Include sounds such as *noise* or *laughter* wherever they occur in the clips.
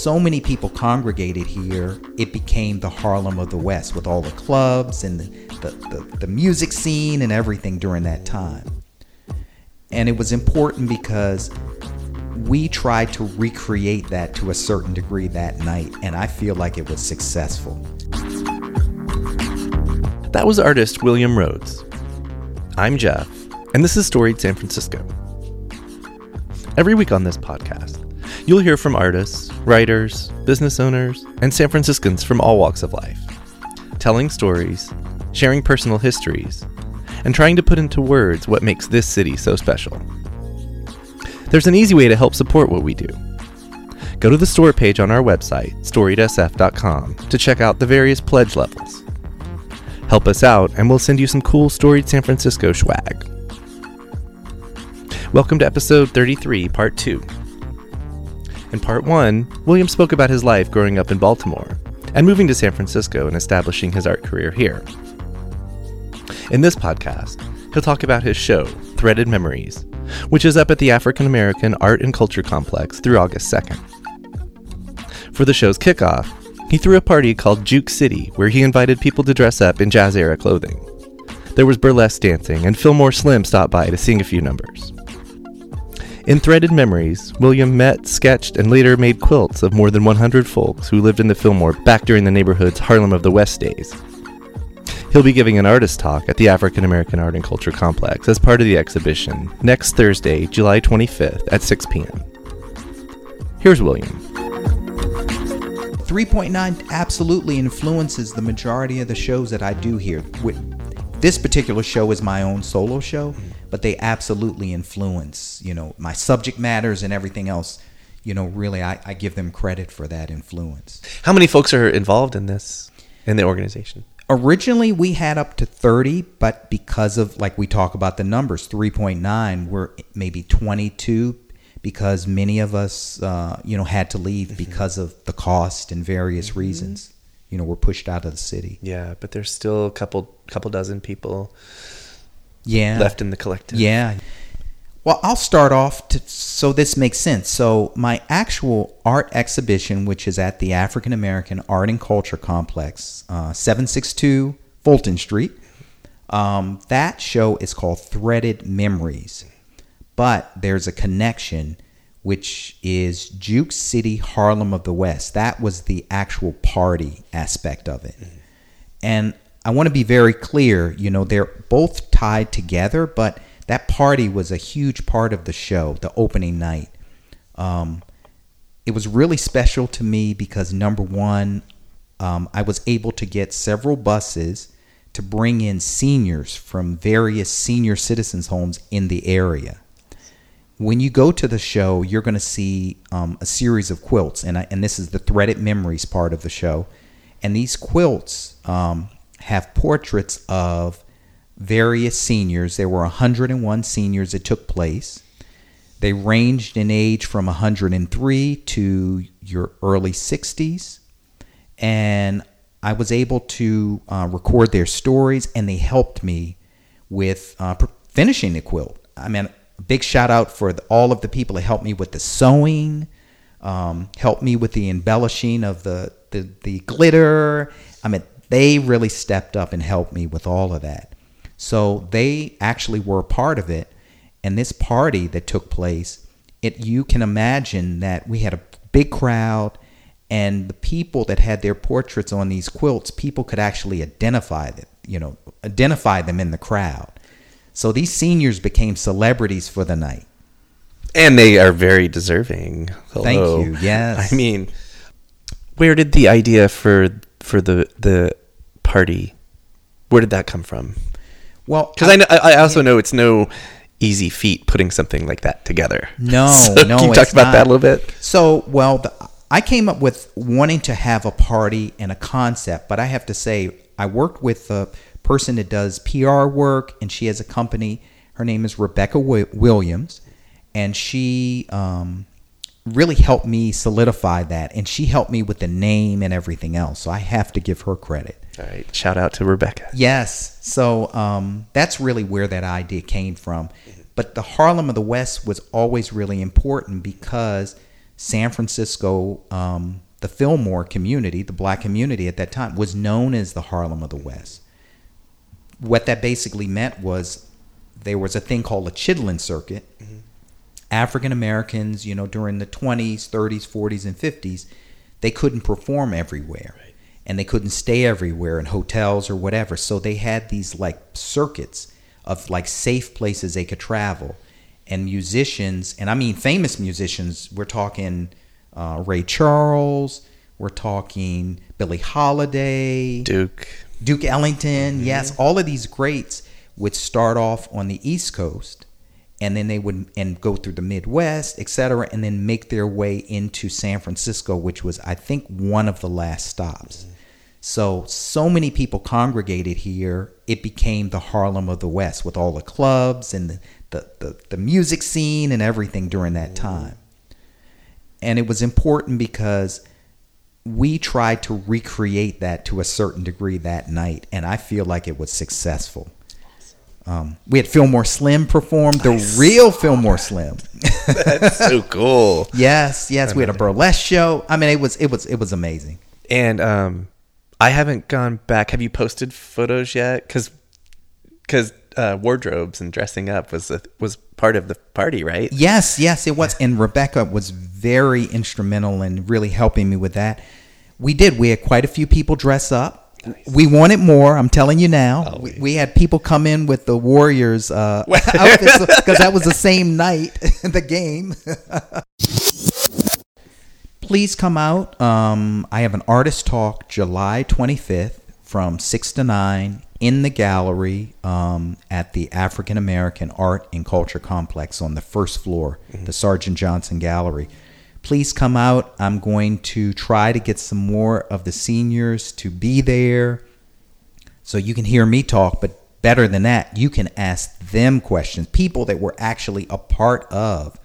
so many people congregated here, it became the Harlem of the West with all the clubs and the, the, the, the music scene and everything during that time. And it was important because we tried to recreate that to a certain degree that night, and I feel like it was successful. That was artist William Rhodes. I'm Jeff, and this is Storied San Francisco. Every week on this podcast, you'll hear from artists, writers, business owners, and San Franciscans from all walks of life, telling stories, sharing personal histories, and trying to put into words what makes this city so special. There's an easy way to help support what we do. Go to the store page on our website, storiedsf.com, to check out the various pledge levels. Help us out, and we'll send you some cool Storied San Francisco swag. Welcome to episode 33, part 2. In part 1, William spoke about his life growing up in Baltimore and moving to San Francisco and establishing his art career here. In this podcast, he'll talk about his show, Threaded Memories, which is up at the African American Art and Culture Complex through August 2nd. For the show's kickoff, he threw a party called Juke City where he invited people to dress up in jazz era clothing. There was burlesque dancing, and Fillmore Slim stopped by to sing a few numbers. In Threaded Memories, William met, sketched, and later made quilts of more than 100 folks who lived in the Fillmore back during the neighborhood's Harlem of the West days. He'll be giving an artist talk at the African American Art and Culture Complex as part of the exhibition next Thursday, July 25th at 6 p.m. Here's William. 3.9 absolutely influences the majority of the shows that I do here. This particular show is my own solo show, but they absolutely influence, you know, my subject matters and everything else. You know, really, I, I give them credit for that influence. How many folks are involved in this, in the organization? Originally, we had up to 30, but because of, like we talk about the numbers, 3.9, we're maybe 22 because many of us, uh, you know, had to leave because of the cost and various reasons. You know, we're pushed out of the city. Yeah, but there's still a couple couple dozen people Yeah. left in the collective. Yeah. Well, I'll start off to, so this makes sense. So, my actual art exhibition, which is at the African American Art and Culture Complex, uh, 762 Fulton Street, um, that show is called Threaded Memories. But there's a connection, which is Juke City, Harlem of the West. That was the actual party aspect of it. And I want to be very clear, you know, they're both tied together, but that party was a huge part of the show, the opening night. Um, it was really special to me because number one, um, I was able to get several buses to bring in seniors from various senior citizens' homes in the area. When you go to the show, you're going to see um, a series of quilts, and I, and this is the threaded memories part of the show. And these quilts um, have portraits of various seniors. There were 101 seniors that took place. They ranged in age from 103 to your early 60s. And I was able to uh, record their stories, and they helped me with uh, finishing the quilt. I mean, big shout out for the, all of the people that helped me with the sewing, um, helped me with the embellishing of the, the, the glitter. I mean, they really stepped up and helped me with all of that. So they actually were a part of it. And this party that took place, it you can imagine that we had a big crowd and the people that had their portraits on these quilts, people could actually identify them, you know, identify them in the crowd. So these seniors became celebrities for the night. And they are very deserving. Thank you. *laughs* Yes. I mean, where did the idea for for the the party? Where did that come from? Well, Because I, know, I I also know it's no easy feat putting something like that together. *laughs* No, So no, Can you talk about that a little bit? So, well, the, I came up with wanting to have a party and a concept, but I have to say, I worked with a person that does PR work, and she has a company. Her name is Rebecca Williams, and she um, really helped me solidify that, and she helped me with the name and everything else. So I have to give her credit. All right. Shout out to Rebecca. Yes. So um, that's really where that idea came from. But the Harlem of the West was always really important because San Francisco, um, the Fillmore community, the black community at that time, was known as the Harlem of the West. What that basically meant was there was a thing called a Chitlin Circuit. African Americans, you know, during the 20s, 30s, 40s, and 50s, they couldn't perform everywhere. And they couldn't stay everywhere in hotels or whatever. So they had these like circuits of like safe places they could travel. And musicians, and I mean famous musicians, we're talking uh, Ray Charles, we're talking Billie Holiday, Duke. Duke Ellington, yes, all of these greats would start off on the East Coast and then they would and go through the Midwest, et cetera, and then make their way into San Francisco, which was I think one of the last stops. So so many people congregated here, it became the Harlem of the West with all the clubs and the, the, the, the music scene and everything during that mm-hmm. time. And it was important because we tried to recreate that to a certain degree that night, and I feel like it was successful. Um, we had Fillmore Slim perform, the real Fillmore Slim. *laughs* That's so cool. yes, yes, we had a burlesque show. I mean, it was it was it was amazing. And um, I haven't gone back. Have you posted photos yet? Because because uh, wardrobes and dressing up was a, was part of the party, right? Yes, yes, it was. And Rebecca was very instrumental in really helping me with that. We did. We had quite a few people dress up. We wanted more. I'm telling you now. we, we had people come in with the Warriors uh, *laughs* outfits because that was the same night, *laughs* the game. *laughs* Please come out. Um, I have an artist talk July 25th from 6 to 9 in the gallery um, at the African American Art and Culture Complex on the first floor, the Sargent Johnson Gallery. Please come out. I'm going to try to get some more of the seniors to be there so you can hear me talk, but better than that, you can ask them questions. People that were actually a part of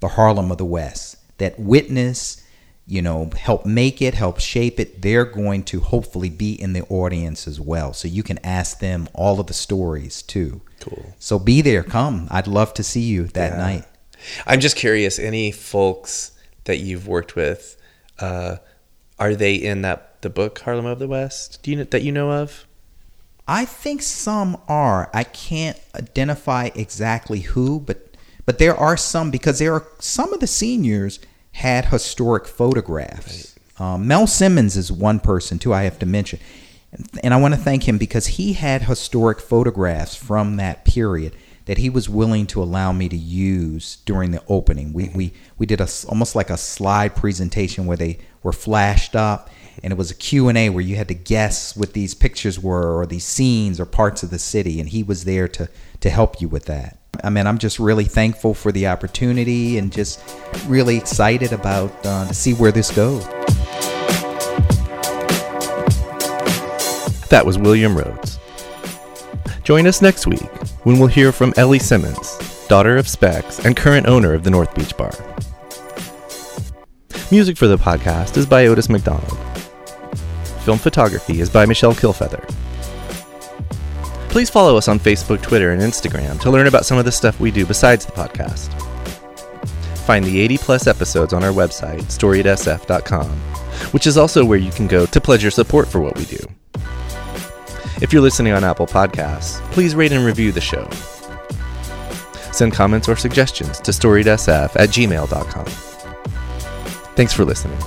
the Harlem of the West, that witness, you know, help make it, help shape it. They're going to hopefully be in the audience as well. So you can ask them all of the stories too. Cool. So be there, come. I'd love to see you that Yeah. night. I'm just curious. Any folks that you've worked with, uh, are they in that the book Harlem of the West? Do you know, that you know of? I think some are. I can't identify exactly who, but but there are some because there are some of the seniors had historic photographs. Um, Mel Simmons is one person too. I have to mention, and, and I want to thank him because he had historic photographs from that period that he was willing to allow me to use during the opening. We we we did a s- almost like a slide presentation where they were flashed up and it was a Q&A where you had to guess what these pictures were or these scenes or parts of the city and he was there to to help you with that. I mean, I'm just really thankful for the opportunity and just really excited about uh, to see where this goes. That was William Rhodes. Join us next week when we'll hear from Ellie Simmons, daughter of Specs and current owner of the North Beach Bar. Music for the podcast is by Otis McDonald. Film photography is by Michelle Kilfeather. Please follow us on Facebook, Twitter, and Instagram to learn about some of the stuff we do besides the podcast. Find the 80 plus episodes on our website, storiedsf.com, which is also where you can go to pledge your support for what we do. If you're listening on Apple Podcasts, please rate and review the show. Send comments or suggestions to storiedsf at gmail.com. Thanks for listening.